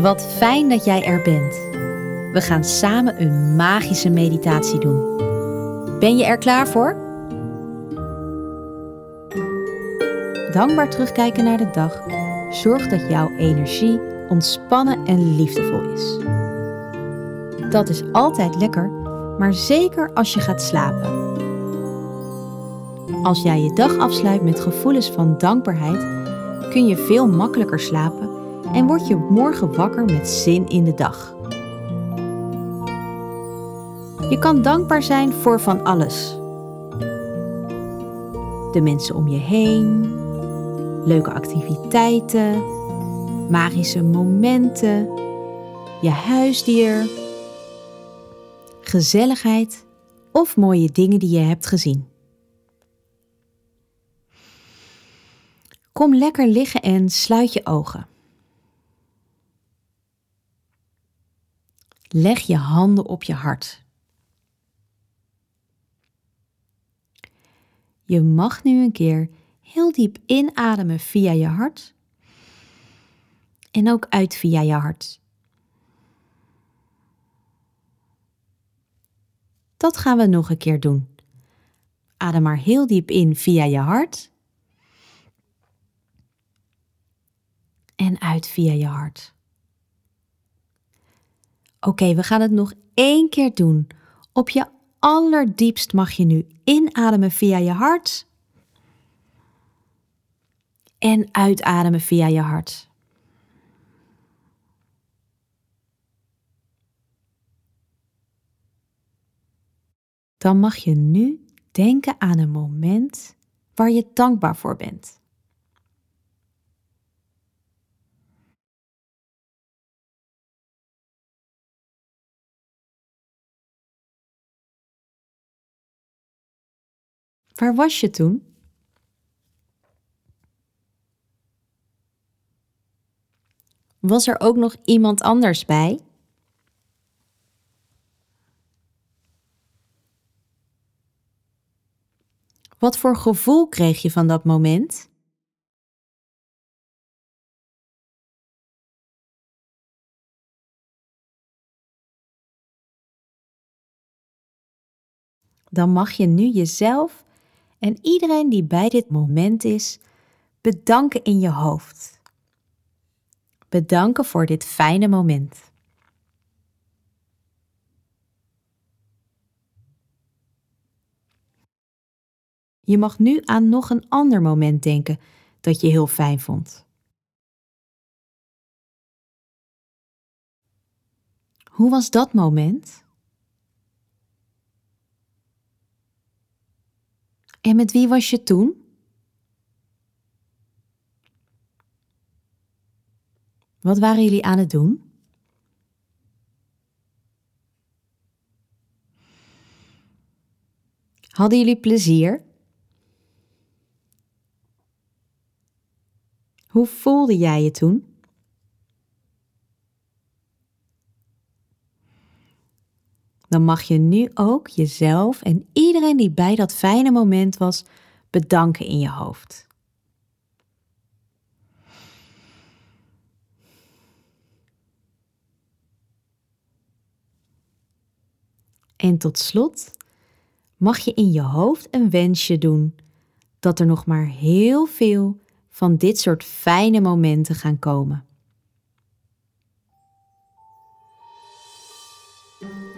Wat fijn dat jij er bent. We gaan samen een magische meditatie doen. Ben je er klaar voor? Dankbaar terugkijken naar de dag zorgt dat jouw energie ontspannen en liefdevol is. Dat is altijd lekker, maar zeker als je gaat slapen. Als jij je dag afsluit met gevoelens van dankbaarheid, kun je veel makkelijker slapen en word je morgen wakker met zin in de dag. Je kan dankbaar zijn voor van alles. De mensen om je heen, leuke activiteiten, magische momenten, je huisdier, gezelligheid of mooie dingen die je hebt gezien. Kom lekker liggen en sluit je ogen. Leg je handen op je hart. Je mag nu een keer heel diep inademen via je hart en ook uit via je hart. Dat gaan we nog een keer doen. Adem maar heel diep in via je hart. En uit via je hart. Oké, we gaan het nog één keer doen. Op je allerdiepst mag je nu inademen via je hart. En uitademen via je hart. Dan mag je nu denken aan een moment waar je dankbaar voor bent. Waar was je toen? Was er ook nog iemand anders bij? Wat voor gevoel kreeg je van dat moment? Dan mag je nu jezelf en iedereen die bij dit moment is, bedanken in je hoofd. Bedanken voor dit fijne moment. Je mag nu aan nog een ander moment denken dat je heel fijn vond. Hoe was dat moment? En met wie was je toen? Wat waren jullie aan het doen? Hadden jullie plezier? Hoe voelde jij je toen? Dan mag je nu ook jezelf en iedereen die bij dat fijne moment was bedanken in je hoofd. En tot slot mag je in je hoofd een wensje doen dat er nog maar heel veel van dit soort fijne momenten gaan komen.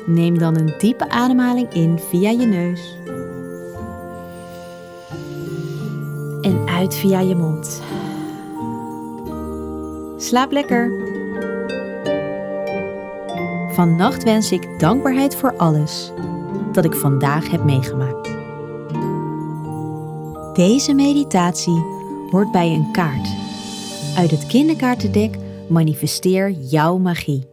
Neem dan een diepe ademhaling in via je neus. En uit via je mond. Slaap lekker. Vannacht wens ik dankbaarheid voor alles dat ik vandaag heb meegemaakt. Deze meditatie hoort bij een kaart. Uit het kinderkaartendek manifesteer jouw magie.